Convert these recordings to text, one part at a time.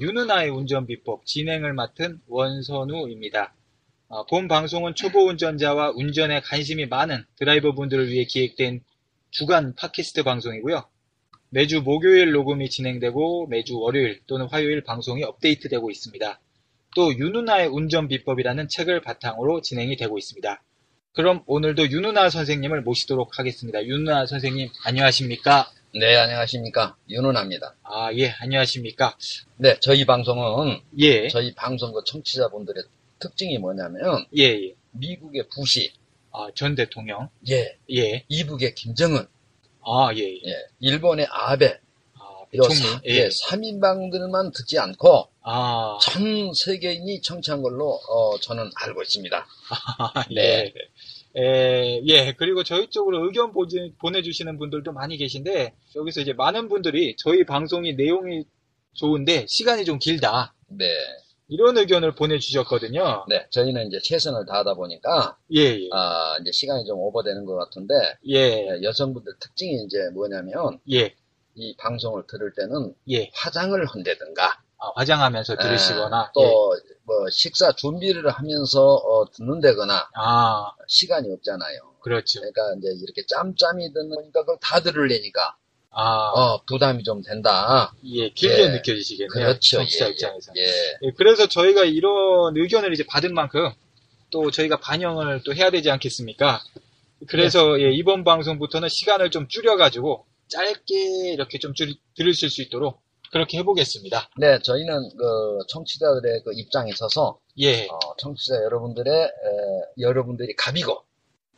유누나의 운전 비법 진행을 맡은 원선우입니다. 어, 본 방송은 초보 운전자와 운전에 관심이 많은 드라이버 분들을 위해 기획된 주간 팟캐스트 방송이고요. 매주 목요일 녹음이 진행되고 매주 월요일 또는 화요일 방송이 업데이트되고 있습니다. 또 유누나의 운전 비법이라는 책을 바탕으로 진행이 되고 있습니다. 그럼 오늘도 윤누나 선생님을 모시도록 하겠습니다. 윤누나 선생님, 안녕하십니까? 네, 안녕하십니까. 윤은합니다. 아, 예, 안녕하십니까? 네, 저희 방송은 예, 저희 방송 그 청취자분들의 특징이 뭐냐면 예, 예. 미국의 부시, 아, 전 대통령. 예, 예, 이북의 김정은, 아, 예, 예. 예, 일본의 아베, 아, 요 총리. 사- 예. 예, 3인방들만 듣지 않고 아, 전 세계인이 청취한 걸로 어, 저는 알고 있습니다. 예. 예, 예. 그리고 저희 쪽으로 의견 보지- 보내주시는 분들도 많이 계신데, 여기서 이제 많은 분들이 저희 방송이 내용이 좋은데, 시간이 좀 길다. 네, 이런 의견을 보내주셨거든요. 네, 저희는 이제 최선을 다하다 보니까 예, 예. 아, 이제 시간이 좀 오버되는 것 같은데 예, 예, 여성분들 특징이 이제 뭐냐면 예, 이 방송을 들을 때는 예. 화장을 한다든가 아, 화장하면서 들으시거나. 또, 예. 뭐, 식사 준비를 하면서, 어, 듣는다거나, 아, 시간이 없잖아요. 그렇죠. 그러니까, 이제, 이렇게 짬짬이 듣는니까, 그걸 다 들으려니까, 아, 어, 부담이 좀 된다. 예, 길게 예. 느껴지시겠네요. 그렇죠. 청취자 예, 입장에서. 예. 예, 그래서 저희가 이런 의견을 이제 받은 만큼 또 저희가 반영을 또 해야 되지 않겠습니까? 그래서 네. 예, 이번 방송부터는 시간을 좀 줄여가지고 짧게 이렇게 좀 줄, 들으실 수 있도록 그렇게 해보겠습니다. 네, 저희는, 그, 청취자들의 그 입장에 서서, 예, 어, 청취자 여러분들의, 에, 여러분들이 갑이고,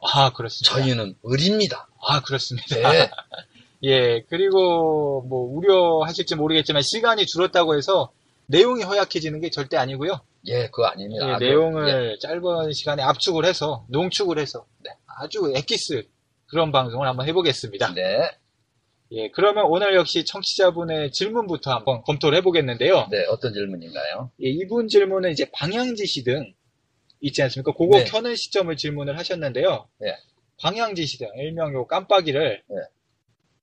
아 그렇습니다. 저희는 을입니다. 아 그렇습니다. 네. 예, 그리고 뭐 우려하실지 모르겠지만 시간이 줄었다고 해서 내용이 허약해지는 게 절대 아니고요. 예, 그거 아닙니다. 예, 아주, 내용을 짧은 시간에 압축을 해서 농축을 해서 네, 아주 엑기스 그런 방송을 한번 해보겠습니다. 예. 네, 예, 그러면 오늘 역시 청취자분의 질문부터 한번 검토를 해보겠는데요. 네, 어떤 질문인가요? 예, 이분 질문은 이제 방향지시 등 있지 않습니까? 그거 네. 켜는 시점을 질문을 하셨는데요. 네. 방향지시 등 일명 요 깜빡이를 네.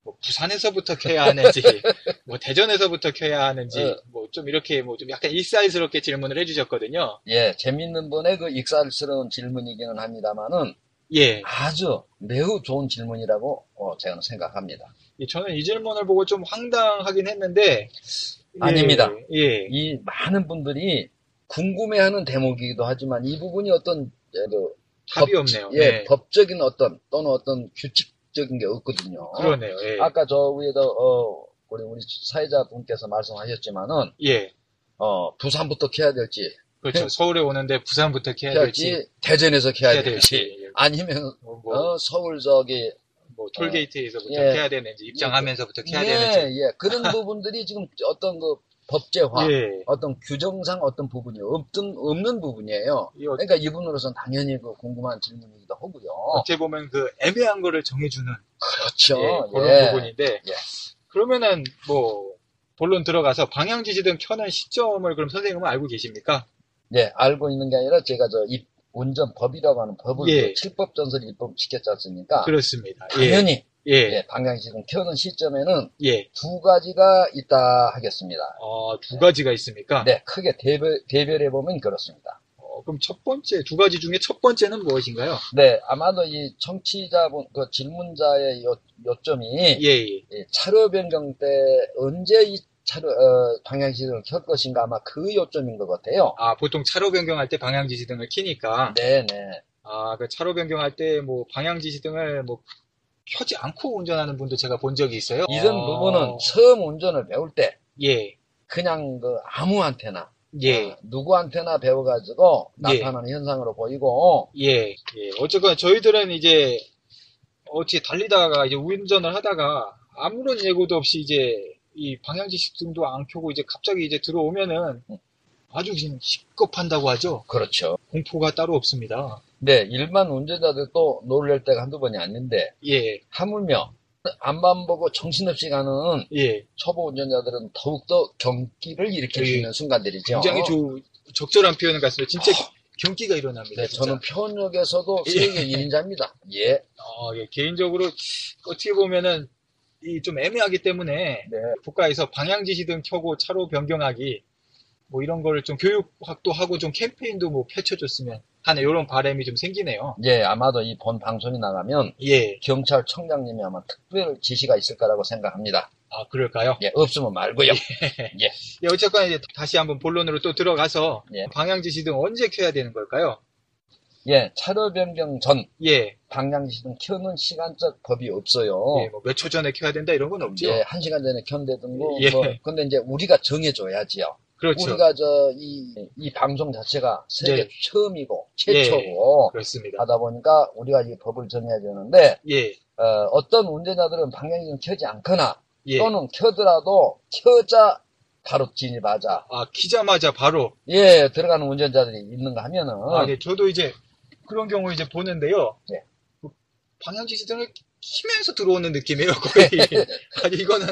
뭐 부산에서부터 켜야 하는지, 뭐 대전에서부터 켜야 하는지, 네. 뭐좀 이렇게 뭐 좀 약간 일사이스럽게 질문을 해주셨거든요. 예, 재밌는 분의 그 익살스러운 질문이기는 합니다만은, 예, 아주 매우 좋은 질문이라고 어, 저는 생각합니다. 예, 저는 이 질문을 보고 좀 황당하긴 했는데 예, 아닙니다. 예, 이 많은 분들이 궁금해하는 대목이기도 하지만 이 부분이 어떤 예, 그 답이 법- 없네요. 예, 네. 법적인 어떤 또는 어떤 규칙적인 게 없거든요. 그러네요. 예. 아까 저 위에도 어, 우리 우리 사회자 분께서 말씀하셨지만은 예, 어, 부산부터 켜야 될지 그렇죠. 서울에 오는데 부산부터 켜야지 될지 대전에서 켜야 될지 아니면 뭐, 뭐, 어, 서울 저기 뭐 톨게이트에서부터 예. 켜야 되는지 입장하면서부터 예, 되는지 예 그런 부분들이 지금 어떤 그 법제화 예. 어떤 규정상 어떤 부분이 없던 없는 부분이에요. 이 어- 그러니까 이분으로서는 당연히 그 궁금한 질문이기도 하고요. 어떻게 보면 그 애매한 거를 정해주는 그렇죠. 예, 그런 예. 부분인데 예. 그러면은 뭐 본론 들어가서 방향지시 등 켜는 시점을 그럼 선생님은 알고 계십니까? 예, 알고 있는 게 아니라 제가 저 입, 운전법이라고 하는 법을 예. 그 칠법전서를 입법시켰지 않습니까? 그렇습니다. 예, 당연히 예, 예, 방향지금 켜는 시점에는 예. 두 가지가 있다 하겠습니다. 어, 두 가지가 있습니까? 네, 크게 대별, 대별해 보면 그렇습니다. 어, 그럼 첫 번째 두 가지 중에 첫 번째는 무엇인가요? 네, 아마도 이 청취자분, 그 질문자의 요, 요점이 예, 예. 이 차로 변경 때 언제 이 차로 어, 방향지를 켤 것인가 아마 그 요점인 것 같아요. 아, 보통 차로 변경할 때 방향 지시 등을 켜니까 네, 네. 아, 그 차로 변경할 때 뭐 방향 지시 등을 뭐 켜지 않고 운전하는 분도 제가 본 적이 있어요. 이런 어, 부분은 처음 운전을 배울 때 예, 그냥 그 아무한테나 예, 어, 누구한테나 배워가지고 예. 나타나는 현상으로 보이고 예, 예. 어쨌건 저희들은 이제 어찌 달리다가 이제 운전을 하다가 아무런 예고도 없이 이제 이 방향지식 등도 안 켜고 이제 갑자기 이제 들어오면은 아주 그냥 시겁한다고 하죠. 그렇죠. 공포가 따로 없습니다. 네, 일반 운전자들도 놀랄 때가 한두 번이 아닌데 예, 하물며 앞만 보고 정신없이 가는 예. 초보 운전자들은 더욱더 경기를 일으킬 수 예. 있는 순간들이죠. 굉장히 조- 적절한 표현을 갔어요. 진짜 경기가 일어납니다. 네, 진짜. 저는 편역에서도 예. 세계 1인자입니다. 예. 어, 예, 개인적으로 어떻게 보면은 이 좀 애매하기 때문에 네. 국가에서 방향 지시 등 켜고 차로 변경하기 뭐 이런 거를 좀 교육학도 하고 좀 캠페인도 뭐 펼쳐줬으면 하는 이런 바람이 좀 생기네요. 예, 아마도 이 본 방송이 나가면 예, 경찰청장님이 아마 특별 지시가 있을 거라고 생각합니다. 아 그럴까요? 예, 없으면 말고요. 예, 어쨌거나 이제 다시 한번 본론으로 또 들어가서 예. 방향 지시 등 언제 켜야 되는 걸까요? 예, 차로 변경 전 예, 방향지등 켜는 시간적 법이 없어요. 예, 뭐 몇 초 전에 켜야 된다 이런 건 없죠. 예, 한 시간 전에 켠대든고 예. 뭐 근데 이제 우리가 정해줘야지요. 그렇죠. 우리가 저이이 방송 자체가 세계 네. 처음이고 최초고 그렇습니다. 하다 보니까 우리가 이 법을 정해야 되는데 예, 어, 떤 운전자들은 방향지등 켜지 않거나 예. 또는 켜더라도 켜자 바로 진입하자. 아 키자마자 바로 예, 들어가는 운전자들이 있는가 하면은 아, 네, 저도 이제 그런 경우 이제 보는데요. 예. 뭐 방향지시등을 키면서 들어오는 느낌이에요, 거의. 아니, 이거는,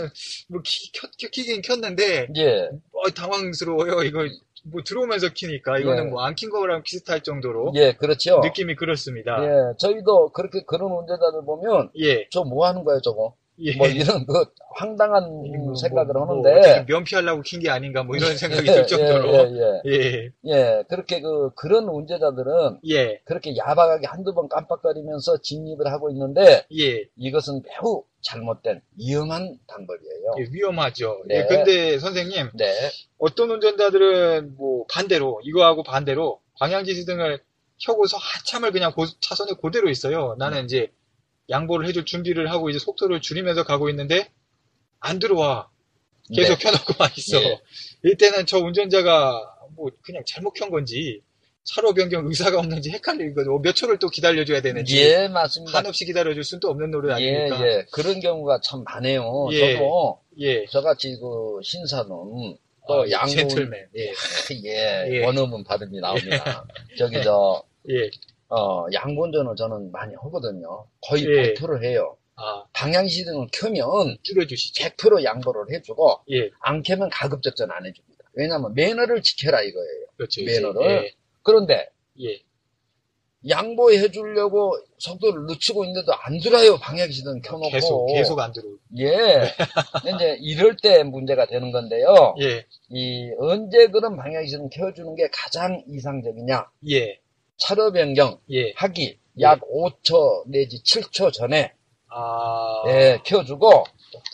뭐, 키, 켜, 켜, 키긴 켰는데, 예, 어, 당황스러워요. 이거, 뭐, 들어오면서 키니까. 이거는 예. 뭐, 안 킨 거랑 비슷할 정도로. 예, 그렇죠. 느낌이 그렇습니다. 예, 저희도 그렇게 그런 운전자들 보면 예. 저 뭐 하는 거예요, 저거? 예. 뭐 이런 그 황당한 뭐, 생각을 뭐, 뭐 하는데 면피하려고 킨 게 아닌가, 뭐, 이런 생각이 들 정도로. 예, 예, 예. 예. 예, 그렇게 그 그런 운전자들은 예. 그렇게 야박하게 한두 번 깜빡거리면서 진입을 하고 있는데 예. 이것은 매우 잘못된 위험한 방법이에요. 예, 위험하죠. 네. 예, 근데 선생님, 네, 어떤 운전자들은 뭐 반대로 이거하고 반대로 방향지시 등을 켜고서 한참을 그냥 고- 차선에 그대로 있어요. 나는 이제 양보를 해줄 준비를 하고 이제 속도를 줄이면서 가고 있는데 안 들어와. 계속 네. 켜놓고만 있어. 예. 이때는 저 운전자가 뭐 그냥 잘못 켠 건지 차로 변경 의사가 없는지 헷갈리거든요. 몇 초를 또 기다려줘야 되는지 예, 맞습니다. 한없이 기다려줄 수는 또 없는 노릇 예, 아닙니까? 예, 그런 경우가 참 많아요. 예. 저도 예. 저같이 그 신사는 또 아, 양보 젠틀맨. 예. 예, 예. 원어문 발음이 나옵니다. 저기 저 예. 어, 양본전을 저는 많이 하거든요. 거의 예. 100% 해요. 아, 방향시등을 켜면 줄여주시죠. 100% 양보를 해주고 예. 안 켜면 가급적전 안 해줍니다. 왜냐하면 매너를 지켜라 이거예요. 그렇죠. 매너를. 그런데 예. 예. 양보해 주려고 속도를 늦추고 있는데도 안 들어요. 방향시등 켜놓고. 계속, 계속 안 들어. 예. 이제 이럴 때 문제가 되는 건데요. 예, 이 언제 그런 방향시등 켜주는 게 가장 이상적이냐? 예, 차로 변경 예. 하기 약 5초 내지 7초 전에 아. 예, 켜주고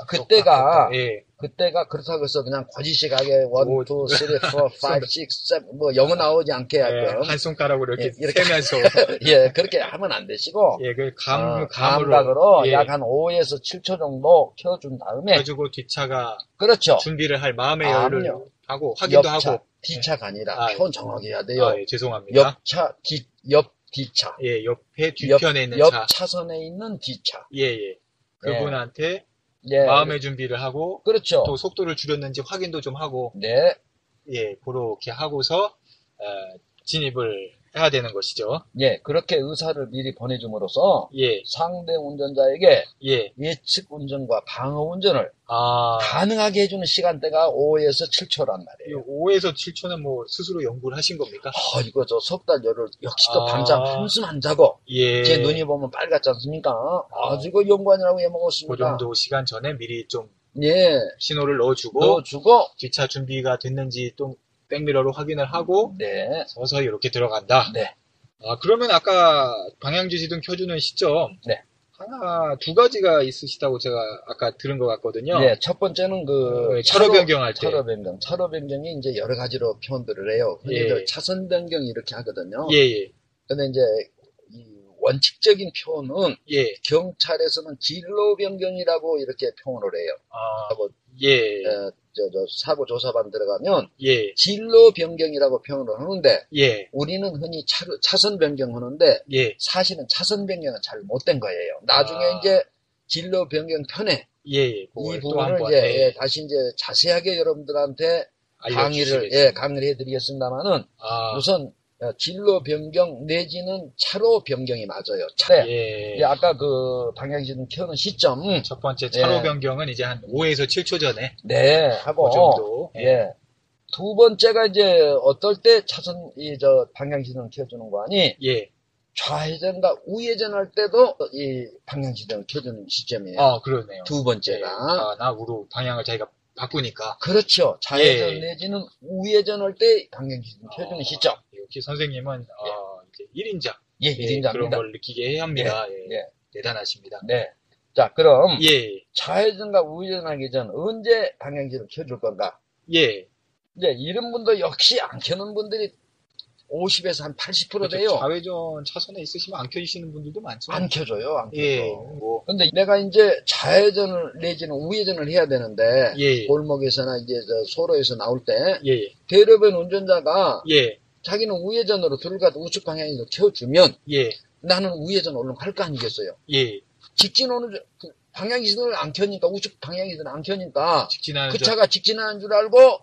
그때가 예, 그때가 그렇다고 해서 그냥 거지식하게 1, 오, 2, 3, 4, 5, 6, 7, 뭐 영어 나오지 않게 예, 하끔 한 손가락으로 이렇게, 예, 이렇게. 세면서. 예, 그렇게 하면 안 되시고 예, 그 감, 어, 감으로. 감각으로 예, 약한 5에서 7초 정도 켜준 다음에 가지고 뒷차가 그렇죠. 준비를 할 마음의 그럼요. 하고, 확인도 옆차, 하고. 뒤차가 아니라 아, 표현 정확히 해야 돼요. 아, 예, 죄송합니다. 옆차, 뒤, 옆 뒤차. 예, 옆에 뒤편에 있는 옆 차. 차선에 있는 뒤차. 예, 예. 그분한테 예. 마음의 준비를 하고, 그렇죠. 또 속도를 줄였는지 확인도 좀 하고, 네. 예, 그렇게 하고서, 어, 진입을 해야 되는 것이죠. 예, 그렇게 의사를 미리 보내줌으로써 예, 상대 운전자에게 예. 예측 운전과 방어 운전을 아. 가능하게 해주는 시간대가 5에서 7초란 이 말이에요. 5에서 7초는 뭐 스스로 연구를 하신 겁니까? 아, 이거 저 석 달 열흘 역시 또 아. 밤잠 한숨 안 자고 예. 제 눈이 보면 빨갛지 않습니까? 아주 이거 연구하느라고 그 해먹었습니다. 정도 시간 전에 미리 좀 예, 신호를 넣어주고 넣어주고 뒷차 준비가 됐는지 또 백미러로 확인을 하고 네, 서서히 이렇게 들어간다. 네. 아 그러면 아까 방향지시등 켜주는 시점 네. 하나 두 가지가 있으시다고 제가 아까 들은 것 같거든요. 예, 첫 번째는 그 어, 차로 변경할 때. 차로 변경, 차로 변경이 이제 여러 가지로 표현들을 해요. 예. 차선 변경 이렇게 하거든요. 예 예. 근데 이제 이 원칙적인 표현은 예. 경찰에서는 진로 변경이라고 이렇게 표현을 해요. 아, 예. 어, 저, 저 사고 조사반 들어가면 예. 진로 변경이라고 표현을 하는데 예. 우리는 흔히 차, 차선 변경하는데 예. 사실은 차선 변경은 잘 못된 거예요. 나중에 아. 이제 진로 변경 편에 예. 예. 이또 부분을 이제 예, 예, 다시 이제 자세하게 여러분들한테 강의를. 예, 강의를 해드리겠습니다만은 아, 우선 어, 진로 변경 내지는 차로 변경이 맞아요. 차. 예. 예, 아까 그 방향지등 켜는 시점 첫 번째 차로 예. 변경은 이제 한 5에서 7초 전에 네 하고 그 정도. 예. 두 번째가 이제 어떨 때 차선 이 저 방향지등을 켜주는 거 아니 예. 좌회전과 우회전할 때도 이 방향지등을 켜주는 시점이에요. 아, 그러네요. 두 번째가 아, 나 우로 방향을 자기가 바꾸니까. 그렇죠. 좌회전 예. 내지는 우회전할 때 방향지등 켜주는 아, 시점. 역시 선생님은 아, 이제 1인자 예, 그런 1인자입니다. 걸 느끼게 해야 합니다. 예. 예. 대단하십니다. 네. 자, 그럼 예. 좌회전과 우회전하기 전 언제 방향지를 켜줄 건가? 예. 이제 이런 분도 역시 안 켜는 분들이 50에서 한 80% 돼요. 그렇죠. 좌회전 차선에 있으시면 안 켜지시는 분들도 많죠. 안 켜줘요, 안 켜줘. 예. 뭐, 근데 내가 이제 좌회전을 내지는 우회전을 해야 되는데 예. 골목에서나 이제 저 소로에서 나올 때 예. 예. 대로변 운전자가 예. 자기는 우회전으로 들어가도 우측 방향으로 켜주면 예. 나는 우회전 얼른 할 거 아니겠어요? 예. 직진 오는 줄- 그 방향키를 안 켜니까 우측 방향키를 안 켜니까 직진하는 그 저- 차가 직진하는 줄 알고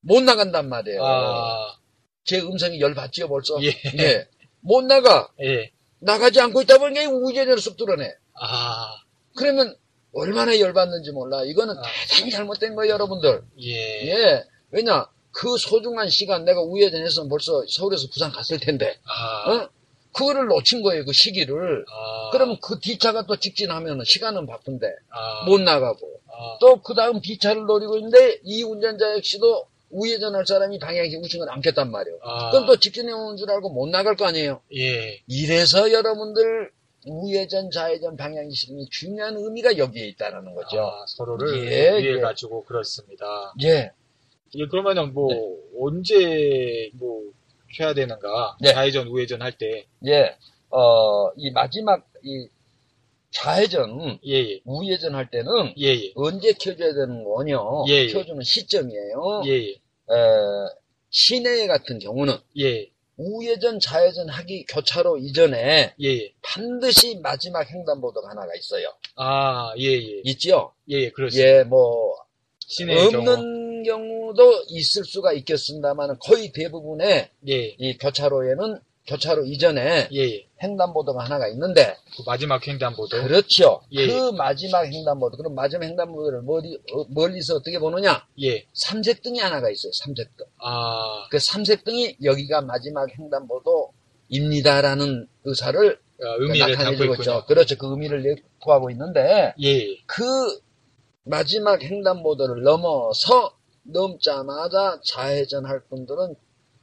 못 나간단 말이에요. 아, 제 음성이 열받지요 벌써. 예. 예. 못 나가. 예. 나가지 않고 있다 보니까 우회전으로 쑥 드러내. 아, 그러면 얼마나 열받는지 몰라. 이거는 아. 대단히 잘못된 거예요, 여러분들. 예. 예. 왜냐? 그 소중한 시간 내가 우회전해서 벌써 서울에서 부산 갔을 텐데, 아, 어? 그거를 놓친 거예요, 그 시기를. 아, 그럼 그 뒤차가 또 직진하면 시간은 바쁜데, 아, 못 나가고. 아, 또그 다음 뒤차를 노리고 있는데, 이 운전자 역시도 우회전할 사람이 방향키 우측을 안 켰단 말이에요. 아, 그럼 또 직진해 오는 줄 알고 못 나갈 거 아니에요. 예. 이래서 여러분들 우회전, 좌회전 방향지심이 중요한 의미가 여기에 있다는 거죠. 아, 서로를 예, 위해 예. 가지고 그렇습니다. 예. 예, 그러면은 뭐 네. 언제 뭐 켜야 되는가? 네. 좌회전, 우회전 할 때. 예. 어, 이 마지막, 이 좌회전, 예, 예. 우회전 할 때는 예, 예. 언제 켜줘야 되는 거냐? 예, 예. 켜주는 시점이에요. 예, 예. 에, 시내 같은 경우는 예, 우회전, 좌회전 하기 교차로 이전에 예, 예. 반드시 마지막 횡단보도가 하나가 있어요. 아, 예, 예. 있죠? 예, 예, 그렇습니다. 예, 뭐, 경우. 없는 경우 도 있을 수가 있겠습니다만 거의 대부분의 예, 이 교차로에는 교차로 이전에 예, 예. 횡단보도가 하나가 있는데 그 마지막 횡단보도. 그렇죠. 예. 그 마지막 횡단보도 그럼 마지막 횡단보도를 멀리, 어, 멀리서 어떻게 보느냐 예. 삼색등이 하나가 있어요. 삼색등. 아, 그 삼색등이 여기가 마지막 횡단보도입니다라는 의사를 어, 의미를 담고. 있죠. 그렇죠. 그 의미를 내포하고 있는데 예, 그 마지막 횡단보도를 넘어서 넘자마자 좌회전할 분들은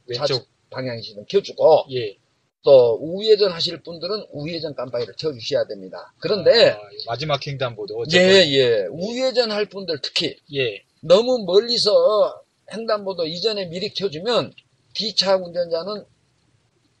왼쪽. 방향시는 켜주고 예. 또 우회전 하실 분들은 우회전 깜빡이를 켜주셔야 됩니다. 그런데 아, 마지막 횡단보도. 예, 어쨌든. 예. 우회전 할 분들 특히 예. 너무 멀리서 횡단보도 이전에 미리 켜주면 뒤차 운전자는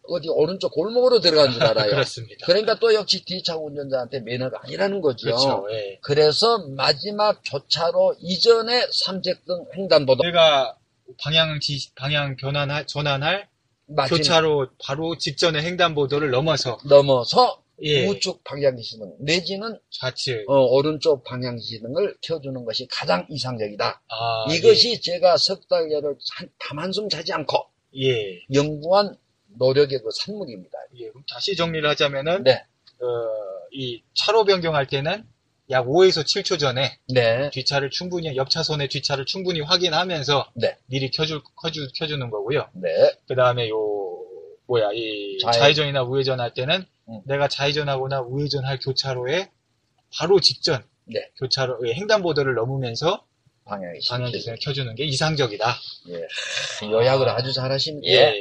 어디 오른쪽 골목으로 들어간 줄 알아요. 그렇습니다. 그러니까 또 역시 뒤차 운전자한테 매너가 아니라는 거죠. 그렇죠. 예. 그래서 마지막 교차로 이전에 삼색등 횡단보도 내가 방향 지, 방향 변환할, 전환할 마지막 교차로 바로 직전의 횡단보도를 넘어서 넘어서 예. 우측 방향지등 내지는 좌측. 어, 오른쪽 방향지등을 켜주는 것이 가장 이상적이다. 아, 이것이 제가 석 달여를 담 한숨 자지 않고 예. 예. 연구한 노력의 그 산물입니다. 예. 그럼 다시 정리를 하자면은 네, 어, 이 차로 변경할 때는 약 5에서 7초 전에 네, 뒷차를 충분히 옆 차선의 뒷차를 충분히 확인하면서 네. 미리 켜줄 켜주 켜주는 거고요. 네, 그 다음에 요 뭐야 이 좌회- 좌회전이나 우회전 할 때는 음. 내가 좌회전하거나 우회전할 교차로에 바로 직전 네. 교차로 예, 횡단보도를 넘으면서 방향이 방향지등을 켜주는 게 이상적이다. 예, 요약을 아. 아주 잘하십니다. 예.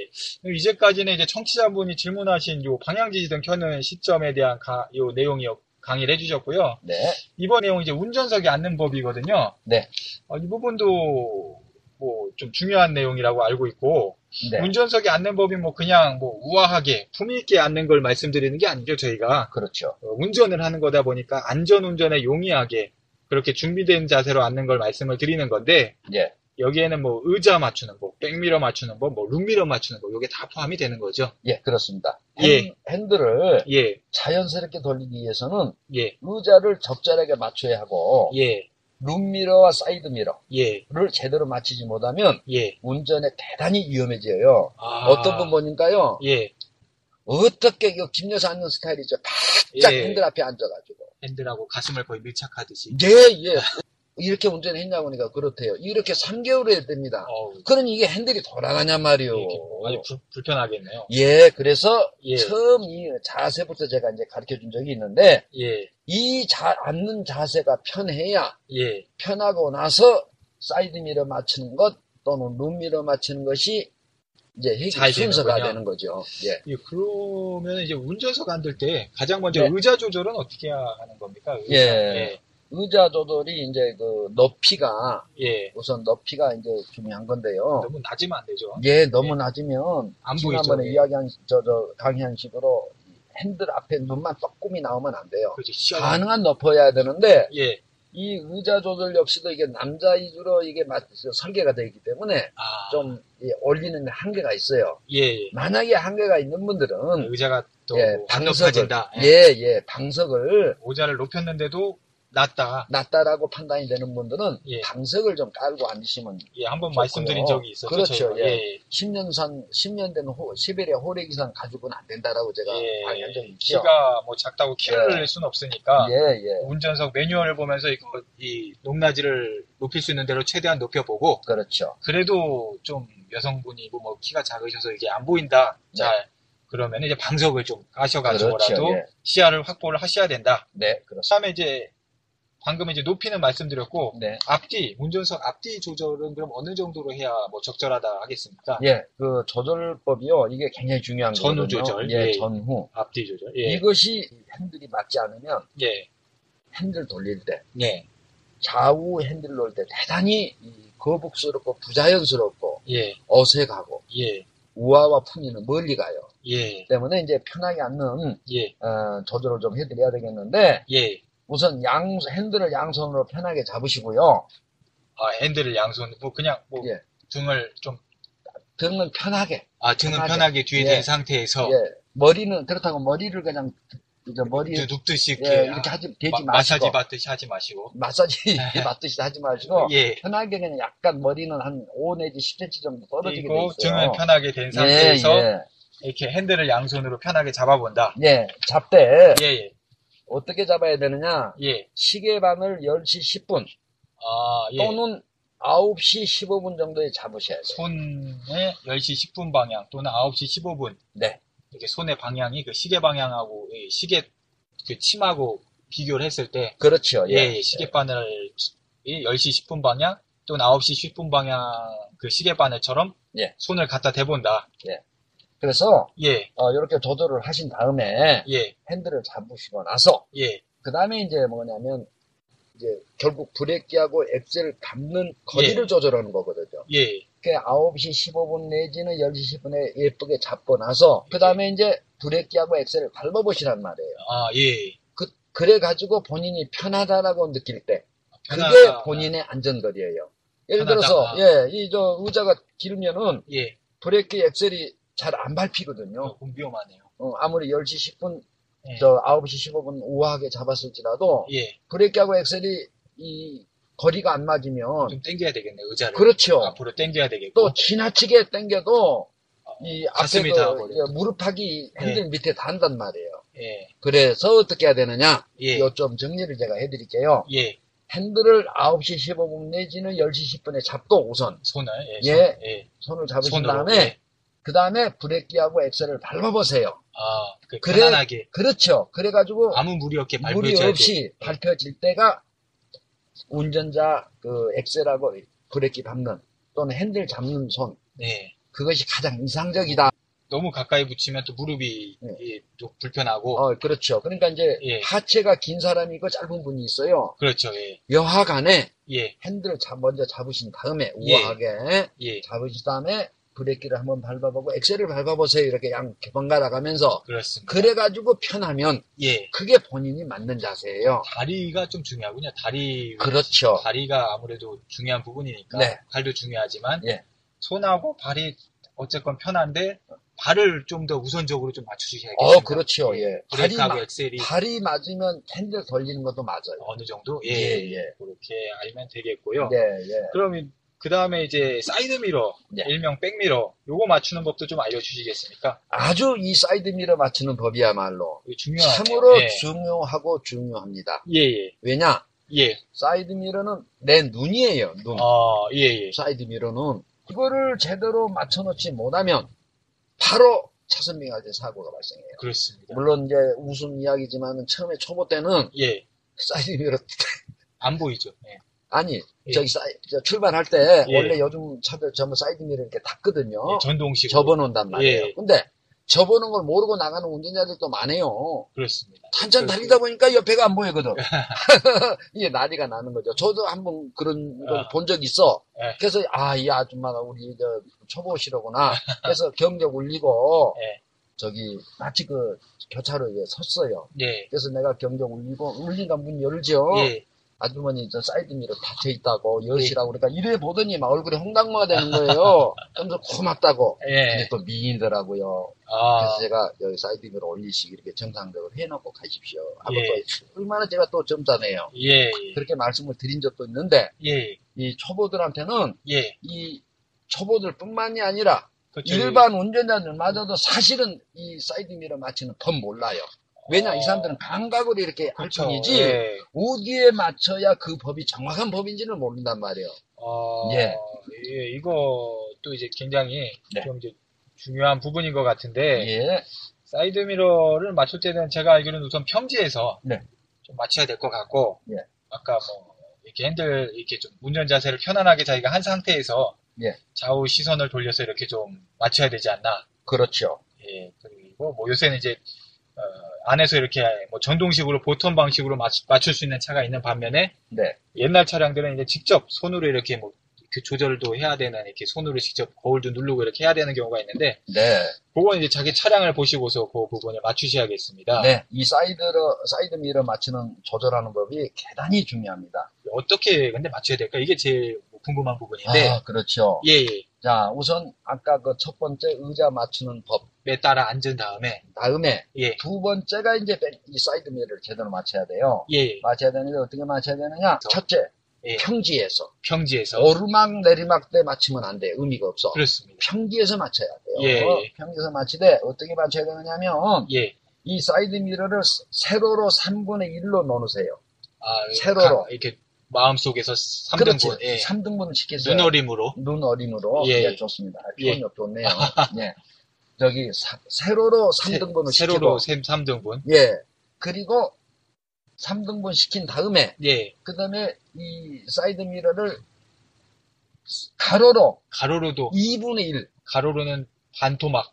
이제까지는 이제 청취자분이 질문하신 요 방향지등 켜는 시점에 대한 가, 요 내용이 강의를 해주셨고요. 네, 이번 내용 이제 운전석에 앉는 법이거든요. 네. 어, 이 부분도 뭐 좀 중요한 내용이라고 알고 있고 네. 운전석에 앉는 법이 뭐 그냥 뭐 우아하게 품위 있게 앉는 걸 말씀드리는 게 아니죠 저희가 그렇죠. 어, 운전을 하는 거다 보니까 안전 운전에 용이하게 그렇게 준비된 자세로 앉는 걸 말씀을 드리는 건데 예. 여기에는 뭐 의자 맞추는 법, 백미러 맞추는 법, 뭐 룸미러 맞추는 법, 이게 다 포함이 되는 거죠. 예, 그렇습니다. 예. 핸, 들을 예, 자연스럽게 돌리기 위해서는 예, 의자를 적절하게 맞춰야 하고 예, 룸미러와 사이드미러를 예, 제대로 맞추지 못하면 예. 운전에 대단히 위험해져요. 아, 어떤 분 보니까요. 예, 어떻게 이거 김 여사 앉는 스타일이죠. 바짝 예. 핸들 앞에 앉아가지고. 핸들하고 가슴을 거의 밀착하듯이. 예, 예. 이렇게 운전했냐고 하니까 그렇대요. 이렇게 3개월 해야 됩니다. 어우, 그러니 이게 핸들이 돌아가냔 말이요. 아주 불, 불편하겠네요. 예, 그래서 예. 처음 이 자세부터 제가 이제 가르쳐 준 적이 있는데 예, 이 자, 앉는 자세가 편해야 예, 편하고 나서 사이드미러 맞추는 것 또는 룸미러 맞추는 것이 이제 해결될 순서가 되는군요. 되는 거죠. 예. 예, 그러면 이제 운전석 앉을 때 가장 먼저 네. 의자 조절은 어떻게 하는 겁니까? 의자. 예. 의자 조절이 이제 그 높이가 예, 예. 우선 높이가 이제 중요한 건데요. 너무 낮으면 안 되죠. 예, 너무 낮으면 안 보이죠. 지난번에 예. 이야기한 저, 저 강의한 식으로 핸들 앞에 눈만 조금이 나오면 안 돼요. 시원한. 가능한 높여야 되는데 예. 이 의자 조절 역시도 이게 남자 위주로 이게 맞, 설계가 되어 있기 때문에 아, 좀 예, 올리는 한계가 있어요. 예, 예. 만약에 한계가 있는 분들은 의자가 또 예, 안 방석을 높아진다. 예. 예, 예, 방석을 의자를 높였는데도 낮다. 낮다라고 판단이 되는 분들은 예. 방석을 좀 깔고 앉으시면 예, 한번 좋고요. 말씀드린 적이 있었죠. 그렇죠. 예. 예. 10년 산, 10년 된 호, 시베리아 이상 가지고는 안 된다라고 제가 예. 강의한 적이 있죠. 키가 뭐 작다고 키를 예. 낼 수는 없으니까 예, 예. 운전석 매뉴얼을 보면서 이거 이 높낮이를 높일 수 있는 대로 최대한 높여보고 그렇죠. 그래도 좀 여성분이고 뭐 키가 작으셔서 이게 안 보인다. 네. 잘 그러면 이제 방석을 좀 가셔가지고라도 그렇죠, 예. 시야를 확보를 하셔야 된다. 네, 그렇습니다. 그다음에 이제 방금 이제 높이는 말씀드렸고 네. 앞뒤 운전석 앞뒤 조절은 그럼 어느 정도로 해야 뭐 적절하다 하겠습니까? 예, 그 조절법이요. 이게 굉장히 중요한 전후 거거든요. 조절. 예, 예. 전후. 앞뒤 조절. 예. 이것이 핸들이 맞지 않으면 예. 핸들 돌릴 때, 예. 좌우 핸들 놓을 때 대단히 이 거북스럽고 부자연스럽고 예. 어색하고 예. 우아와 품위는 멀리 가요. 예. 때문에 이제 편하게 앉는 예. 어, 조절을 좀 해드려야 되겠는데 예. 우선 양 핸들을 양손으로 편하게 잡으시고요. 아, 핸들을 양손, 뭐, 그냥, 뭐, 예. 등을 좀, 등은 편하게. 아, 등은 편하게. 편하게 뒤에 예. 댄 상태에서, 예. 머리는 그렇다고 머리를 그냥 이제 머리 눕- 눕듯이 이렇게, 예, 이렇게 하지 되지 마, 마시고 마사지 받듯이 하지 마시고, 마사지 받듯이 하지 마시고 예. 편하게 그냥 약간 머리는 한 5 내지 10cm 정도 떨어지게 돼 있어요. 등을 편하게 댄 상태에서, 예, 이렇게 핸들을 양손으로 편하게 잡아본다. 예. 예, 잡되 예, 예. 어떻게 잡아야 되느냐? 예. 시계반을 10시 10분 아, 예. 또는 9시 15분 정도에 잡으셔야 돼요. 손의 10시 10분 방향 또는 9시 15분. 네. 이렇게 손의 방향이 그 시계 방향하고, 이 시계, 그 침하고 비교를 했을 때, 그렇죠. 예, 예, 시계 바늘 이 10시 10분 방향 또는 9시 10분 방향 그 시계 바늘처럼 예. 손을 갖다 대본다. 그래서 예, 어, 이렇게 조절을 하신 다음에 예, 핸들을 잡으시고 나서 예, 그 다음에 이제 뭐냐면 이제 결국 브레이크하고 엑셀을 밟는 거리를 예. 조절하는 거거든요. 예, 그 9시 15분 내지는 10시 10분에 예쁘게 잡고 나서 그 다음에 이제 브레이크하고 엑셀을 밟아보시란 말이에요. 아, 예. 그, 그래 가지고 본인이 편하다라고 느낄 때 그게 편하다. 본인의 안전거리예요. 예를 편하다. 들어서 예, 이 저 의자가 길면은 예, 브레이크 엑셀이 잘 안 밟히거든요. 조금 위험하네요. 어, 아무리 10시 10분, 예. 저 9시 15분 우아하게 잡았을지라도 예, 브레이크하고 엑셀이 이 거리가 안 맞으면 좀 당겨야 되겠네, 의자를. 그렇죠. 앞으로 당겨야 되겠고. 또 지나치게 당겨도 이 앞에 닿아버려요. 무릎팍이 핸들 밑에 닿는단 말이에요. 예, 그래서 어떻게 해야 되느냐? 예, 요좀 정리를 제가 해드릴게요. 예, 핸들을 9시 15분 내지는 10시 10분에 잡고 우선 손을, 예, 예. 손, 예. 손을 잡으신 손으로, 다음에 예. 그 다음에 브레이크하고 엑셀을 밟아보세요. 아, 그 그래- 편안하게 그렇죠. 그래가지고 아무 무리 없게 무리 밟혀져야 없이 밟혀질 때가 운전자 그 엑셀하고 브레이크 밟는 또는 핸들 잡는 손 네. 그것이 가장 이상적이다. 너무 가까이 붙이면 또 무릎이 네. 예, 또 불편하고. 어, 그렇죠. 그러니까 이제 예. 하체가 긴 사람이 있고 짧은 분이 있어요. 그렇죠, 예, 여하간에 예, 핸들을 잡- 먼저 잡으신 다음에 예. 우아하게 예, 잡으신 다음에 브레이크를 한번 밟아보고 엑셀을 밟아보세요. 이렇게 양 번갈아 가면서 그렇습니다. 그래가지고 편하면 예. 그게 본인이 맞는 자세예요. 다리가 좀 중요하군요. 다리. 그렇죠. 다리가 아무래도 중요한 부분이니까. 네. 발도 중요하지만. 예. 손하고 발이 어쨌건 편한데, 발을 좀 더 우선적으로 좀 맞춰주셔야겠습니다. 어, 그렇죠. 예. 발이, 브레이크하고 마- 엑셀이 발이 맞으면 핸들 돌리는 것도 맞아요. 어느 정도? 예. 예, 예. 그렇게 알면 되겠고요. 네, 예. 그럼 그 다음에 이제 사이드미러, 네. 일명 백미러, 요거 맞추는 법도 좀 알려주시겠습니까? 아주 이 사이드미러 맞추는 법이야말로 중요하네요. 참으로 예. 중요하고 중요합니다. 예, 예. 왜냐? 예. 사이드미러는 내 눈이에요, 눈. 아, 예, 예. 사이드미러는 이거를 제대로 맞춰놓지 못하면 바로 차선 미화제 사고가 발생해요. 그렇습니다. 물론 이제 웃음 이야기지만 처음에 초보 때는 예. 사이드미러 안 보이죠? 예. 아니 예. 저기 사이, 저 출발할 때 예. 원래 요즘 차들 전부 사이드미러 이렇게 닫거든요. 예, 전동식. 접어놓는단 말이에요. 예. 근데 접어놓은 걸 모르고 나가는 운전자들도 많아요. 그렇습니다. 한참. 달리다 보니까 옆에가 안 보이거든. 이게 난리가 나는 거죠. 저도 한번 그런 걸 아. 본적 있어. 예. 그래서 아 이 아줌마가 우리 저 초보시로구나. 그래서 경적 울리고 예. 저기 마치 그 교차로에 섰어요. 예. 그래서 내가 경적 울리고 울리니까 문 열죠. 예. 아주머니 저 사이드미러 닫혀 있다고 여시라고 그러니까 이래 보더니 막 얼굴에 홍당무가 되는 거예요. 그러면서 고맙다고. 예. 근데 또 미인더라고요. 아, 그래서 제가 여기 사이드미러 올리시기 이렇게 정상적으로 해놓고 가십시오. 하고 예. 또 얼마나 제가 또 점잖아요. 예. 예. 그렇게 말씀을 드린 적도 있는데 예. 이 초보들한테는 예. 이 초보들뿐만이 아니라 그렇죠. 일반 운전자들마저도 사실은 이 사이드미러 맞추는 법 몰라요. 왜냐 이 사람들은 감각으로 이렇게 할 그렇죠. 뿐이지 예. 어디에 맞춰야 그 법이 정확한 법인지는 모른단 말이에요. 어, 예. 예, 이것도 이제 굉장히 네. 좀 이제 중요한 부분인 것 같은데, 예. 사이드 미러를 맞출 때는 제가 알기로는 우선 평지에서 네. 좀 맞춰야 될 것 같고, 예. 아까 뭐, 이렇게 핸들, 이렇게 좀 운전 자세를 편안하게 자기가 한 상태에서 예. 좌우 시선을 돌려서 이렇게 좀 맞춰야 되지 않나. 그렇죠. 예, 그리고 뭐 요새는 이제, 어, 안에서 이렇게 뭐 전동식으로 보턴 방식으로 맞, 맞출 수 있는 차가 있는 반면에, 네. 옛날 차량들은 이제 직접 손으로 이렇게 뭐, 그 조절도 해야 되는, 이렇게 손으로 직접 거울도 누르고 이렇게 해야 되는 경우가 있는데, 네. 그건 이제 자기 차량을 보시고서 그 부분을 맞추셔야겠습니다. 네. 이 사이드로 사이드 미러 맞추는 조절하는 법이 대단히 중요합니다. 어떻게 근데 맞춰야 될까? 이게 제일 뭐 궁금한 부분인데, 아, 그렇죠. 예, 예. 자, 우선 아까 그 첫 번째 의자 맞추는 법에 따라 앉은 다음에, 다음에 예, 두 번째가 이제 백- 이 사이드 미러를 제대로 맞춰야 돼요. 예, 예. 맞춰야 되는데 어떻게 맞춰야 되느냐? 그렇죠. 첫째, 예. 평지에서 평지에서. 오르막 내리막 때 맞추면 안 돼. 의미가 없어. 그렇습니다. 평지에서 맞춰야 돼요. 예, 예. 평지에서 맞추되 어떻게 맞춰야 되느냐면 예. 이 사이드 미러를 세로로 3분의 1로 나누세요. 아, 세로로. 가- 이렇게 마음속에서 3등분, 그렇지. 예. 3등분을 시켰어요. 눈어림으로. 눈어림으로. 예. 예, 좋습니다. 표현이 예. 좋네요. 예. 저기 사- 세로로 3등분을 시키고. 세로로 3등분. 예. 그리고 3등분 시킨 다음에 예. 그 다음에 이 사이드 미러를 가로로 가로로도, 2분의 1, 가로로는 반토막.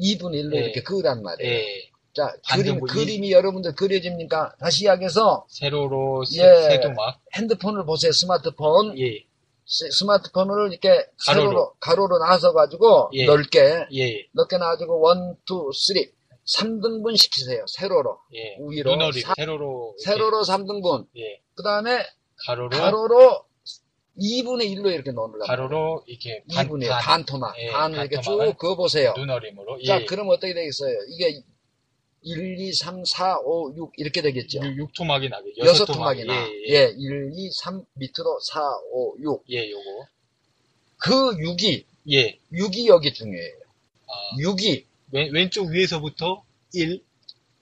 2분의 1로 예. 이렇게 그으란 말이에요. 예. 자, 그림, 그림이 여러분들 그려집니까? 다시 이야기해서 세로로 세, 예. 세토막. 핸드폰을 보세요. 스마트폰. 예. 스- 스마트폰을 이렇게 가로로. 세로로, 가로로 나눠가지고 예. 넓게, 예. 넓게 놔가지고 one, two, three. 3등분 시키세요. 세로로. 예. 위로. 눈어림. 사- 세로로. 세로로 3등분. 예. 그 다음에 가로로. 가로로 2분의 1로 이렇게 넣으려고. 가로로 이렇게 반, 2분의 1, 반, 반 토막. 예, 반을 이렇게 쭉 그어 보세요. 눈어림으로. 예. 자, 그럼 어떻게 되겠어요? 이게 1, 2, 3, 4, 5, 6 이렇게 되겠죠. 육, 육 토막이 나게. 여섯 여섯 토막이. 토막이 나. 예, 예, 예. 1, 2, 3 밑으로 4, 5, 6. 예, 요거. 그 6이, 예. 6이 여기 중요해요. 아, 6이. 왼, 왼쪽 위에서부터 1,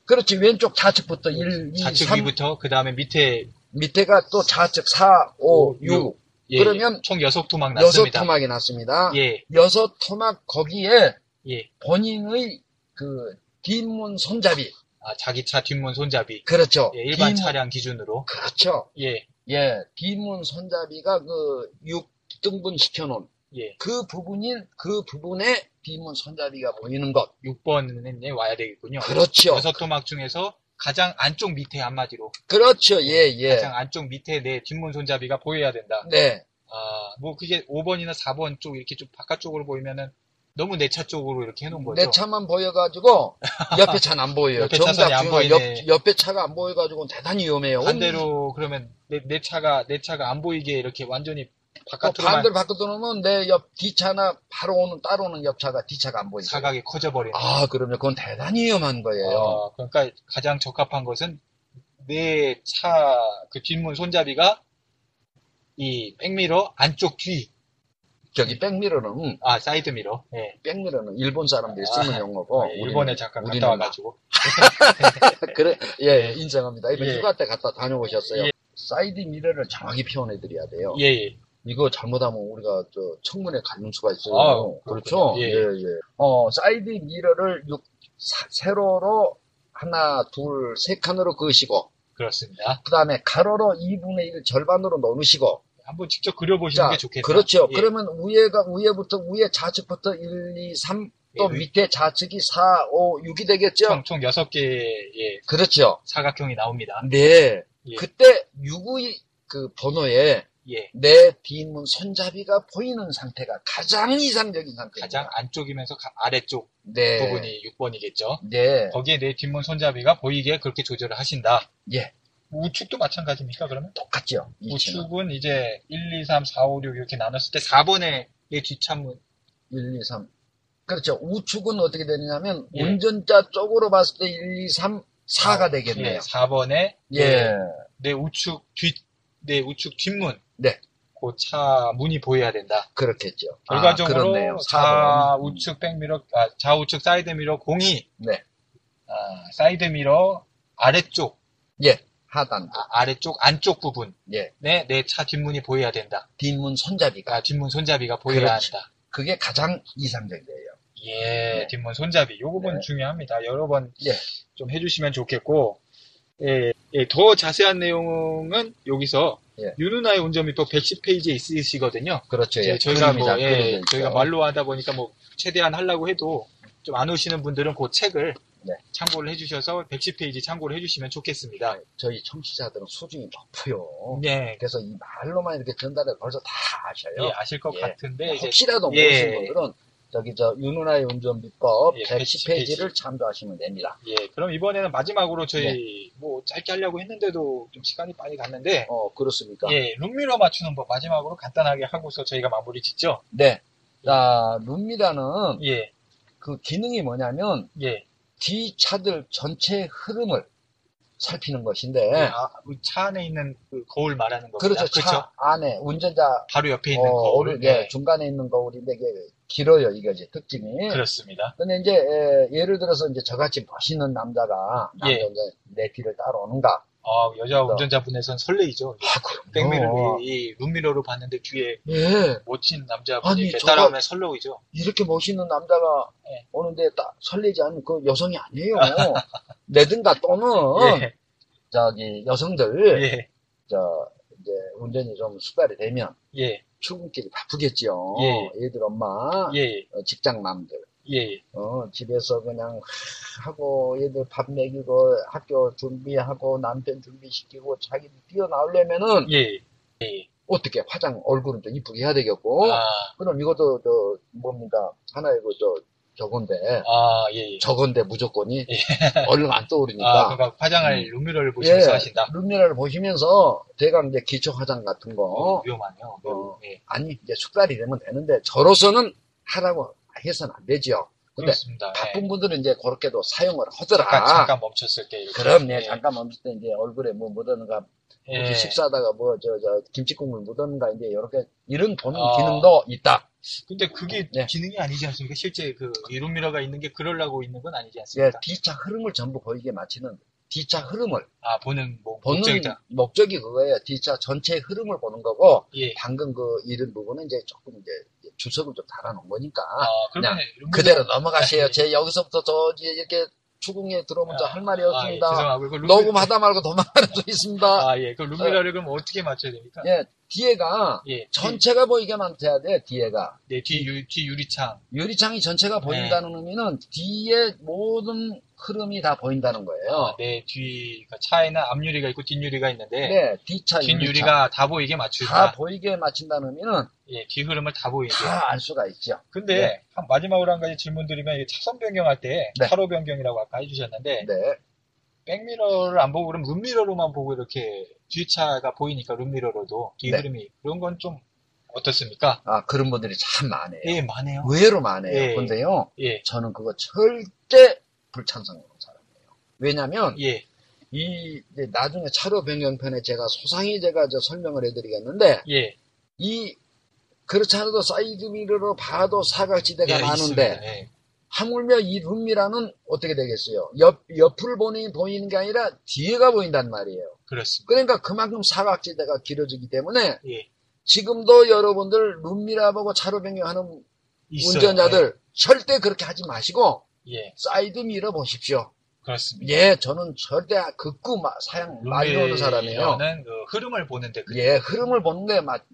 그렇지, 왼쪽 좌측부터 1, 2, 좌측 3. 위부터, 그 다음에 밑에, 밑에가 또 좌측 4, 5, 6. 육. 예, 그러면 총 여섯 토막 여섯 났습니다. 토막이 났습니다. 예, 여섯 토막 거기에 예. 본인의 그 뒷문 손잡이. 아, 자기 차 뒷문 손잡이. 그렇죠. 예, 일반 뒷문- 차량 기준으로. 그렇죠. 예, 예, 뒷문 손잡이가 그 6등분 시켜놓은 예. 그 부분인 그 부분에 뒷문 손잡이가 보이는 것. 6번에 와야 되겠군요. 그렇죠. 여섯 토막 중에서 가장 안쪽 밑에 한마디로. 그렇죠. 예, 예. 가장 안쪽 밑에 내 뒷문 손잡이가 보여야 된다. 네. 아, 뭐 그게 5번이나 4번 쪽 이렇게 좀 바깥쪽으로 보이면은 너무 내 차 쪽으로 이렇게 해놓은 거죠. 내 차만 보여가지고 옆에 차는 안 보여요. 옆에 차선이 안 보이네. 옆, 옆에 차가 안 보여가지고 대단히 위험해요. 반대로 그러면 내, 내 차가 내 차가 안 보이게 이렇게 완전히 어, 바깥으로만 반대로 바꿔 놓으면 내 옆 뒤차나 바로 오는 따로오는 옆차가 뒤차가 안 보이죠. 사각이 커져버리는. 아, 그러면 그건 대단히 위험한 거예요. 어, 그러니까 가장 적합한 것은 내 차 그 뒷문 손잡이가 이 백미러 안쪽 뒤, 저기 백미러는 아 사이드 미러. 예. 백미러는 일본 사람들이 쓰는 아, 용어고 예, 일본에 잠깐 우리는 갔다 와가지고. 그래 예 인정합니다. 이번 예. 휴가 때 갔다 다녀오셨어요. 예. 사이드 미러를 정확히 표현해 드려야 돼요. 예, 예. 이거 잘못하면 우리가 저 청문회 가는 수가 있어요. 아우, 그렇죠. 예, 예. 예. 어, 사이드 미러를 육, 사- 세로로 하나, 둘, 세 칸으로 그으시고, 그렇습니다. 그 다음에 가로로 2분의 1 절반으로 나누시고, 한번 직접 그려보시는 자, 게 좋겠네요. 그렇죠. 예. 그러면 위에가, 위에부터, 위에 좌측부터 1, 2, 3, 또 예, 위- 밑에 좌측이 4, 5, 6이 되겠죠? 총, 총 6개의 그렇죠. 사각형이 나옵니다. 네. 예. 그때 6의 그 번호에 예. 내 뒷문 손잡이가 보이는 상태가 가장 이상적인 상태입니다. 가장 안쪽이면서 가- 아래쪽 네. 부분이 6번이겠죠. 네. 거기에 내 뒷문 손잡이가 보이게 그렇게 조절을 하신다. 예. 우측도 마찬가지입니까, 그러면? 똑같죠. 우측은 이제 1, 2, 3, 4, 5, 6 이렇게 나눴을 때 4번에 내 뒷창문 1, 2, 3. 그렇죠. 우측은 어떻게 되느냐면 예. 운전자 쪽으로 봤을 때 1, 2, 3, 4가 되겠네요. 4번에 예. 내 우측 뒷, 내 우측 뒷문. 네. 그차 문이 보여야 된다. 그렇겠죠. 결과적으로 아, 그렇네요. 4번. 좌우측 백미러, 아, 좌우측 사이드 미러 공히 네. 아, 사이드 미러 아래쪽, 예. 하단. 아, 래쪽 안쪽 부분에 예. 내 차 뒷문이 보여야 된다. 뒷문 손잡이가. 아, 뒷문 손잡이가 보여야 그렇지. 한다. 그게 가장 이상적이에요. 예, 네. 뒷문 손잡이. 요 부분 네. 중요합니다. 여러 번 예. 좀 해주시면 좋겠고, 예, 예, 더 자세한 내용은 여기서 예. 윤운하의 운전비법 110페이지에 있으시거든요. 그렇죠. 예. 저희가 뭐, 잘 예. 저희가 말로 하다 보니까 뭐 최대한 하려고 해도 좀 안 오시는 분들은 그 책을 네. 참고를 해주셔서 110페이지 참고를 해주시면 좋겠습니다. 저희 청취자들은 수준이 높아요. 네, 그래서 이 말로만 이렇게 전달해 벌써 다 아셔요. 예, 아실 것 예. 같은데 이제 혹시라도 예. 모르신 분들은 저기 저 윤은아의 운전 비법 예, 110페이지를 참조하시면 됩니다. 예, 그럼 이번에는 마지막으로 저희 뭐 짧게 하려고 했는데도 좀 시간이 많이 갔는데 어 그렇습니까? 예, 룸미러 맞추는 법 마지막으로 간단하게 하고서 저희가 마무리 짓죠. 네. 자 룸미라는 예, 그 기능이 뭐냐면 예. 뒤 차들 전체 흐름을 살피는 것인데 예, 아, 그차 안에 있는 그 거울 말하는 겁니다. 그렇죠. 차 안에 운전자 바로 옆에 있는 어, 거울. 오른- 예, 중간에 있는 거울인데 이게 길어요 이거지 특징이. 그렇습니다. 근데 이제 에, 예를 들어서 이제 저같이 멋있는 남자가 남자 예. 내 뒤를 따라오는가. 아, 여자 그래서- 운전자분에선 설레이죠. 아. 백미를 이 룸미러로 봤는데 뒤에 예. 멋진 남자분이 따라오면 설레이죠. 이렇게 멋있는 남자가 예. 오는데 딱 설레지 않는 그 여성이 아니에요. 내든가 또는 예, 저기 여성들 예, 저 이제 운전이 좀 숙달이 되면 예, 출근길이 바쁘겠죠. 예. 애들 엄마, 예, 어, 직장남들. 예, 어, 집에서 그냥 하고 애들 밥 먹이고 학교 준비하고 남편 준비시키고 자기도 뛰어나오려면은 예, 예. 어떻게 화장 얼굴은 좀 이쁘게 해야 되겠고. 아, 그럼 이것도 저 뭡니까? 하나의 그저 저건데. 아, 예, 예. 저건데 무조건이 얼른 안 아, 떠오르니까. 그러니까 화장할 룸미러를 보시면서 하신다. 룸미러를 보시면서 대강 이제 기초 화장 같은 거. 어, 위험하네요. 어. 예, 아니 이제 숙달이 되면 되는데 저로서는 하라고 해서는 안 되죠. 근데 그렇습니다. 바쁜 예. 분들은 이제 그렇게도 사용을 하더라. 잠깐, 잠깐 멈췄을 때 이렇게. 그럼 네 예. 잠깐 멈출 때 이제 얼굴에 뭐 묻었는가 예. 식사하다가 뭐 저 저 김치국물 묻었는가 이제 이렇게 이런 보는 아. 기능도 있다. 근데 그게 네. 기능이 아니지 않습니까? 실제 그 이룸미러가 있는 게 그러려고 있는 건 아니지 예, 않습니까? 뒤차 흐름을 전부 보이게 마치는 뒤차 흐름을 아, 보는 뭐 보는 목적이다. 목적이 그거예요. 뒤차 전체 흐름을 보는 거고 예. 방금 그 이런 부분은 이제 조금 이제 주석을 좀 달아놓은 거니까 아, 룸미러- 그대로 넘어가세요. 예. 제 여기서부터 저 이렇게 추궁에 들어오면 저할 말이 아, 예, 없습니다. 죄송하고 그 룸미- 녹음하다 말고 도망가는 수 있습니다. 아, 예. 그 룸미러를 그럼 어떻게 맞춰야 됩니까? 예, 뒤에가 예, 전체가 보이게만 돼야 돼, 뒤에가. 뒤, 네, 뒤, 유, 뒤 유리창. 유리창이 전체가 보인다는 의미는 뒤에 모든 흐름이 다 보인다는 거예요. 아, 네, 뒤, 그러니까 차에는 앞유리가 있고 뒷유리가 있는데, 네, 뒤차. 뒷유리가 다 보이게 다 맞춘다. 보이게 맞춘다는 의미는 예, 뒤 흐름을 다 보이게. 다 알 수가 있죠. 근데, 네. 한 마지막으로 한 가지 질문 드리면, 차선 변경할 때, 네. 차로 변경이라고 아까 해주셨는데, 네. 백미러를 안 보고, 그럼 룸미러로만 보고 이렇게 뒤차가 보이니까 룸미러로도 뒤 네. 흐름이, 그런 건 좀 어떻습니까? 아, 그런 분들이 참 많아요. 예, 많네요. 의외로 많아요. 예. 근데요, 예, 저는 그거 절대 불찬성하는 사람이에요. 왜냐면, 예, 이, 나중에 차로 변경편에 제가 소상히 제가 저 설명을 해드리겠는데, 예. 이, 그렇지 않아도 사이드 미러로 봐도 사각지대가 예, 많은데. 예. 하물며 이 룸미러는 어떻게 되겠어요? 옆, 옆을 보니, 보이는 게 아니라 뒤에가 보인단 말이에요. 그렇습니다. 그러니까 그만큼 사각지대가 길어지기 때문에 예. 지금도 여러분들 룸미러 보고 차로 변경하는 있어요. 운전자들 절대 그렇게 하지 마시고 예, 예, 사이드 미러 보십시오. 그렇습니다. 예, 저는 절대 극구 마- 사양 많이 하는 사람이에요. 는그 흐름을 보는데 그 예, 흐름을 보는데 막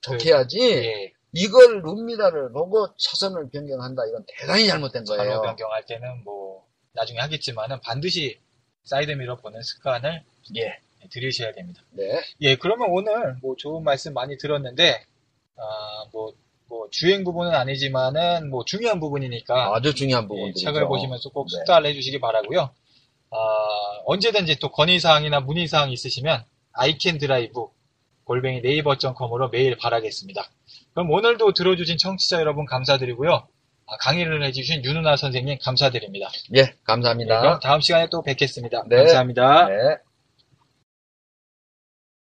좋게 해야지. 예, 이걸 룸미라를 보고 차선을 변경한다. 이건 대단히 잘못된 차로 거예요. 변경할 때는 뭐 나중에 하겠지만은 반드시 사이드 미러 보는 습관을 예, 들이셔야 됩니다. 네, 예, 그러면 오늘 뭐 좋은 말씀 많이 들었는데 아, 뭐, 뭐 주행 부분은 아니지만은 뭐 중요한 부분이니까 아주 중요한 예, 부분들이죠. 책을 보시면서 꼭 네. 숙달을 해주시기 바라고요. 아, 언제든지 또 건의사항이나 문의사항 있으시면 아이캔 드라이브 골뱅이 네이버.com으로 메일 바라겠습니다. 그럼 오늘도 들어주신 청취자 여러분 감사드리고요. 아, 강의를 해주신 윤은아 선생님 감사드립니다. 예, 네, 감사합니다. 그럼 다음 시간에 또 뵙겠습니다. 네. 감사합니다. 네.